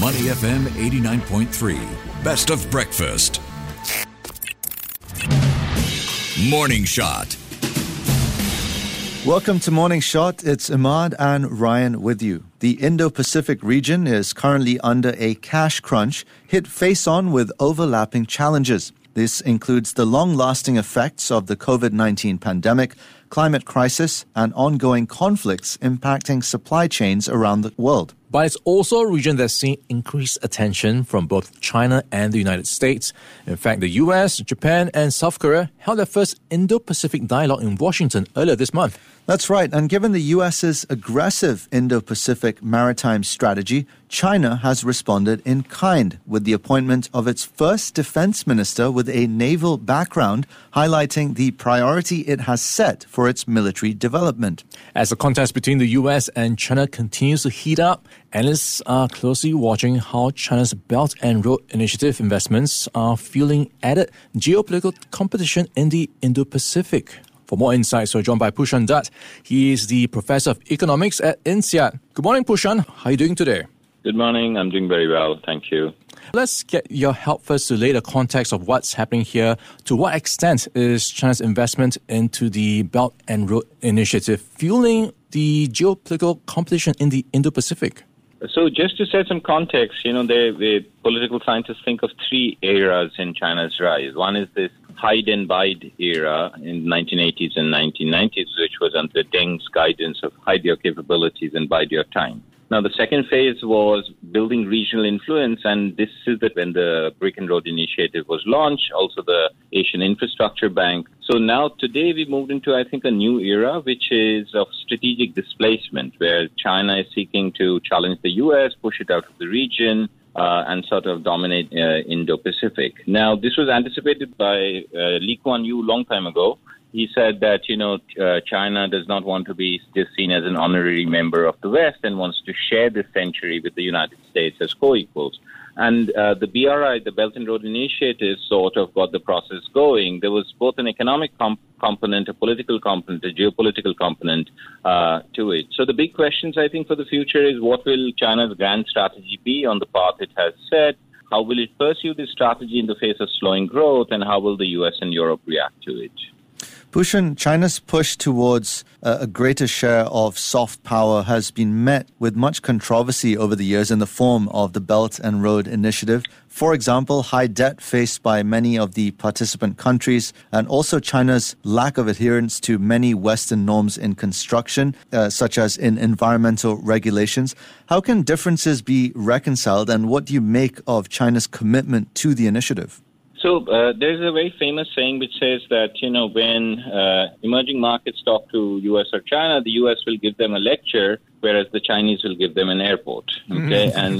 Money FM 89.3. Best of breakfast. Morning Shot. Welcome to Morning Shot. It's Emaad and Ryan with you. The Indo Pacific region is currently under a cash crunch, hit face on with overlapping challenges. This includes the long lasting effects of the COVID 19 pandemic, climate crisis, and ongoing conflicts impacting supply chains around the world. But it's also a region that's seen increased attention from both China and the United States. In fact, the US, Japan, and South Korea held their first Indo Pacific dialogue in Washington earlier this month. That's right. And given the US's aggressive Indo Pacific maritime strategy, China has responded in kind with the appointment of its first defense minister with a naval background, highlighting the priority it has set for its military development. As the contest between the US and China continues to heat up, analysts are closely watching how China's Belt and Road Initiative investments are fueling added geopolitical competition in the Indo Pacific. For more insights, we're joined by Pushan Dutt. He is the professor of economics at INSEAD. Good morning, Pushan. How are you doing today? Good morning. I'm doing very well. Thank you. Let's get your help first to lay the context of what's happening here. To what extent is China's investment into the Belt and Road Initiative fueling the geopolitical competition in the Indo Pacific? So, just to set some context, you know, the, political scientists think of three eras in China's rise. One is this hide and bide era in the 1980s and 1990s, which was under Deng's guidance of hide your capabilities and bide your time. Now, the second phase was building regional influence, and this is the, when the Brick and Road Initiative was launched, also the Asian Infrastructure Bank. So now, today, we moved into, I think, a new era, which is of strategic displacement, where China is seeking to challenge the U.S., push it out of the region, uh, and sort of dominate uh, Indo-Pacific. Now, this was anticipated by uh, Lee Kuan Yew long time ago. He said that you know uh, China does not want to be just seen as an honorary member of the West and wants to share this century with the United States as co-equals. And uh, the BRI, the Belt and Road Initiative, sort of got the process going. There was both an economic comp- component, a political component, a geopolitical component uh, to it. So the big questions, I think, for the future is what will China's grand strategy be on the path it has set? How will it pursue this strategy in the face of slowing growth? And how will the US and Europe react to it? Pushan, China's push towards uh, a greater share of soft power has been met with much controversy over the years in the form of the Belt and Road Initiative. For example, high debt faced by many of the participant countries, and also China's lack of adherence to many Western norms in construction, uh, such as in environmental regulations. How can differences be reconciled, and what do you make of China's commitment to the initiative? So uh, there's a very famous saying which says that you know when uh, emerging markets talk to U.S. or China, the U.S. will give them a lecture, whereas the Chinese will give them an airport. Okay, and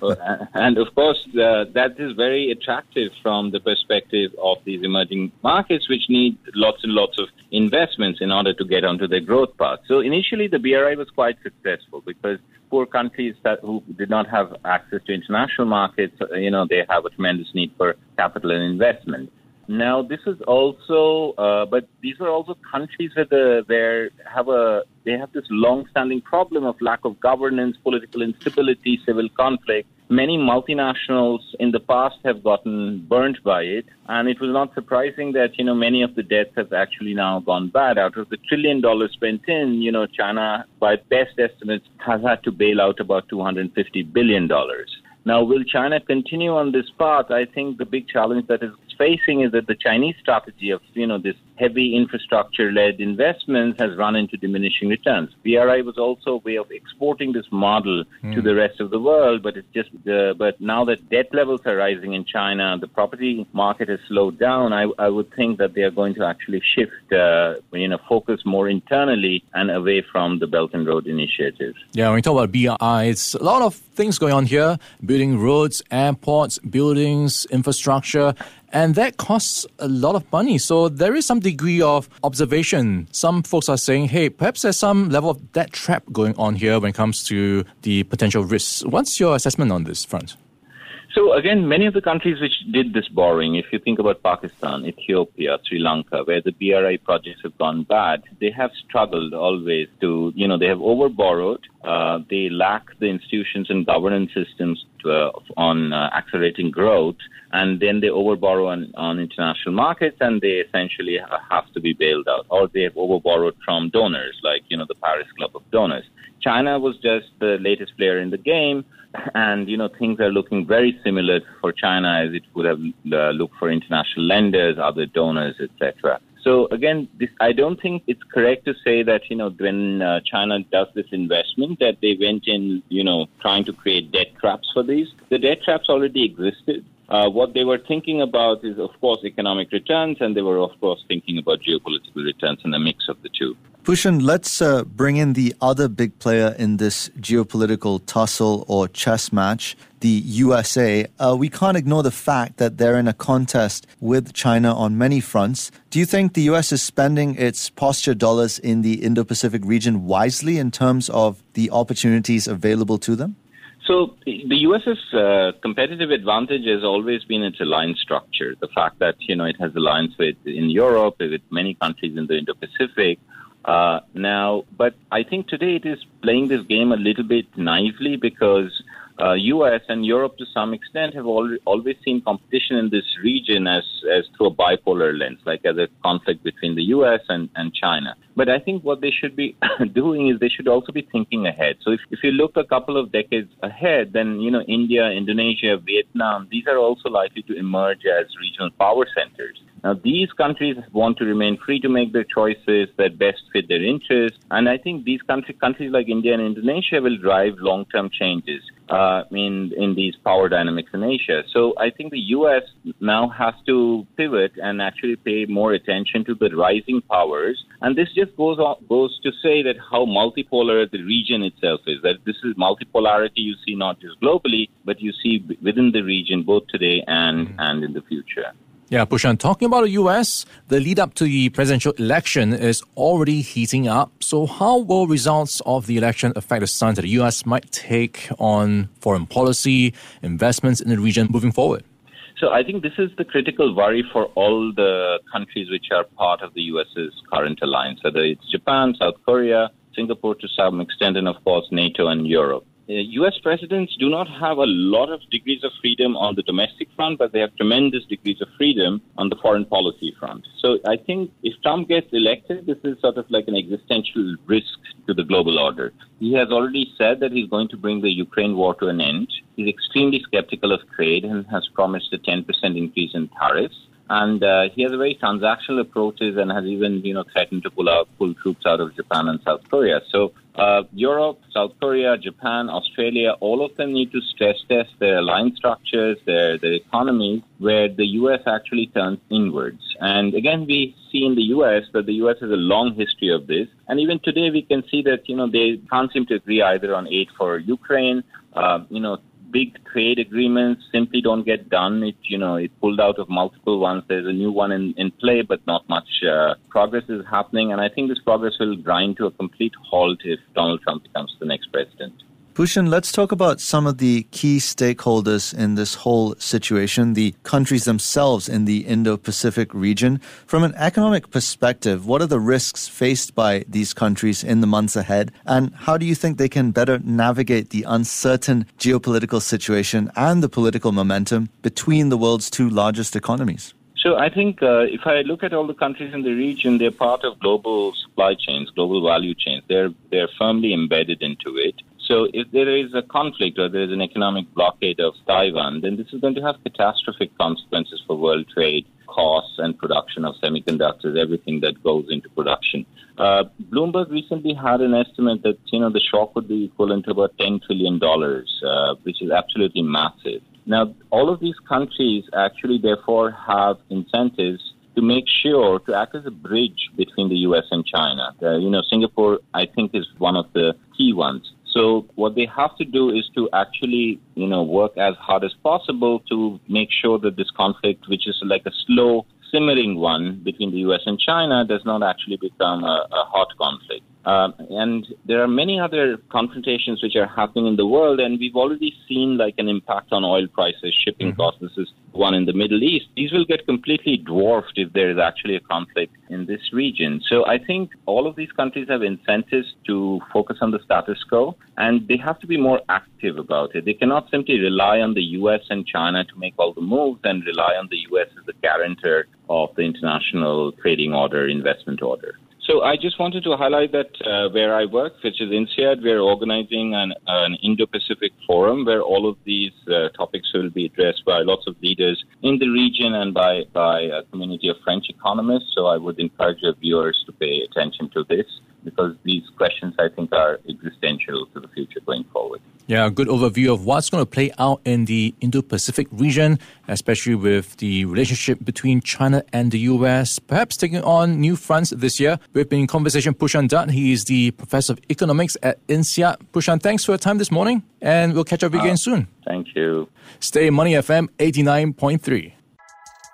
and of course uh, that is very attractive from the perspective of these emerging markets, which need lots and lots of investments in order to get onto their growth path. So initially, the BRI was quite successful because poor countries that who did not have access to international markets, you know, they have a tremendous need for capital and investment. Now, this is also, uh, but these are also countries that the where have a they have this long-standing problem of lack of governance, political instability, civil conflict. Many multinationals in the past have gotten burnt by it, and it was not surprising that you know many of the debts have actually now gone bad. Out of the trillion dollars spent in, you know, China, by best estimates, has had to bail out about 250 billion dollars. Now, will China continue on this path? I think the big challenge that is facing is that the Chinese strategy of, you know, this heavy infrastructure-led investments has run into diminishing returns. BRI was also a way of exporting this model mm. to the rest of the world, but it's just, uh, but now that debt levels are rising in China, the property market has slowed down. I, I would think that they are going to actually shift, uh, you know, focus more internally and away from the Belt and Road Initiative. Yeah, when we talk about BRI, it's a lot of things going on here: building roads, airports, buildings, infrastructure and that costs a lot of money. So there is some degree of observation. Some folks are saying, hey, perhaps there's some level of debt trap going on here when it comes to the potential risks. What's your assessment on this front? So again, many of the countries which did this borrowing, if you think about Pakistan, Ethiopia, Sri Lanka, where the BRI projects have gone bad, they have struggled always to, you know, they have overborrowed. Uh, they lack the institutions and governance systems to, uh, on uh, accelerating growth, and then they overborrow on, on international markets, and they essentially have to be bailed out, or they have overborrowed from donors, like you know the Paris Club of Donors. China was just the latest player in the game, and you know things are looking very similar for China as it would have uh, looked for international lenders, other donors, etc. So again, this, I don't think it's correct to say that you know when uh, China does this investment that they went in, you know, trying to create debt traps for these. The debt traps already existed. Uh, what they were thinking about is, of course, economic returns, and they were, of course, thinking about geopolitical returns and a mix of the two. Pushan, let's uh, bring in the other big player in this geopolitical tussle or chess match, the USA. Uh, we can't ignore the fact that they're in a contest with China on many fronts. Do you think the US is spending its posture dollars in the Indo Pacific region wisely in terms of the opportunities available to them? So the U.S.'s uh, competitive advantage has always been its alliance structure. The fact that you know it has alliance with in Europe, with many countries in the Indo-Pacific. Uh, now, but I think today it is playing this game a little bit naively because uh, U.S. and Europe, to some extent, have al- always seen competition in this region as, as through a bipolar lens, like as a conflict between the U.S. and, and China. But I think what they should be doing is they should also be thinking ahead. So if, if you look a couple of decades ahead, then, you know, India, Indonesia, Vietnam, these are also likely to emerge as regional power centers. Now, these countries want to remain free to make their choices that best fit their interests. And I think these country, countries like India and Indonesia will drive long term changes uh, in, in these power dynamics in Asia. So I think the U.S. now has to pivot and actually pay more attention to the rising powers. And this just goes, on, goes to say that how multipolar the region itself is, that this is multipolarity you see not just globally, but you see within the region both today and, mm-hmm. and in the future. Yeah, Pushan, talking about the US, the lead up to the presidential election is already heating up. So, how will results of the election affect the stance that the US might take on foreign policy, investments in the region moving forward? So, I think this is the critical worry for all the countries which are part of the US's current alliance, whether it's Japan, South Korea, Singapore to some extent, and of course, NATO and Europe. U.S. Uh, presidents do not have a lot of degrees of freedom on the domestic front, but they have tremendous degrees of freedom on the foreign policy front. So I think if Trump gets elected, this is sort of like an existential risk to the global order. He has already said that he's going to bring the Ukraine war to an end. He's extremely skeptical of trade and has promised a 10% increase in tariffs. And uh, he has a very transactional approaches and has even, you know, threatened to pull out, pull troops out of Japan and South Korea. So uh, Europe, South Korea, Japan, Australia, all of them need to stress test their line structures, their their economies, where the U.S. actually turns inwards. And again, we see in the U.S. that the U.S. has a long history of this, and even today we can see that you know they can't seem to agree either on aid for Ukraine. Uh, you know, big trade agreements simply don't get done. It you know it pulled out of multiple ones. There's a new one in, in play, but not much uh, progress is happening. And I think this progress will grind to a complete halt if Donald Trump becomes the next president. Pushan, let's talk about some of the key stakeholders in this whole situation, the countries themselves in the Indo Pacific region. From an economic perspective, what are the risks faced by these countries in the months ahead? And how do you think they can better navigate the uncertain geopolitical situation and the political momentum between the world's two largest economies? So I think uh, if I look at all the countries in the region, they're part of global supply chains, global value chains. They're they're firmly embedded into it. So if there is a conflict or there is an economic blockade of Taiwan, then this is going to have catastrophic consequences for world trade, costs, and production of semiconductors, everything that goes into production. Uh, Bloomberg recently had an estimate that you know the shock would be equivalent to about ten trillion dollars, uh, which is absolutely massive. Now, all of these countries actually, therefore, have incentives to make sure to act as a bridge between the U.S. and China. Uh, you know, Singapore, I think, is one of the key ones. So what they have to do is to actually, you know, work as hard as possible to make sure that this conflict, which is like a slow simmering one between the U.S. and China, does not actually become a, a hot conflict. Um, and there are many other confrontations which are happening in the world, and we've already seen like an impact on oil prices, shipping mm-hmm. costs. This is one in the Middle East. These will get completely dwarfed if there is actually a conflict in this region. So I think all of these countries have incentives to focus on the status quo, and they have to be more active about it. They cannot simply rely on the U.S. and China to make all the moves and rely on the U.S. as the guarantor of the international trading order, investment order. So I just wanted to highlight that uh, where I work, which is INSEAD, we're organizing an, an Indo-Pacific forum where all of these uh, topics will be addressed by lots of leaders in the region and by, by a community of French economists. So I would encourage your viewers to pay attention to this because these questions, I think, are existential to the future going forward. Yeah, a good overview of what's going to play out in the Indo Pacific region, especially with the relationship between China and the US, perhaps taking on new fronts this year. We've been in conversation Pushan Dutt. He is the professor of economics at INSEAD. Pushan, thanks for your time this morning, and we'll catch up again uh, soon. Thank you. Stay Money FM 89.3.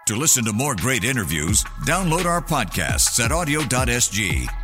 To listen to more great interviews, download our podcasts at awedio.sg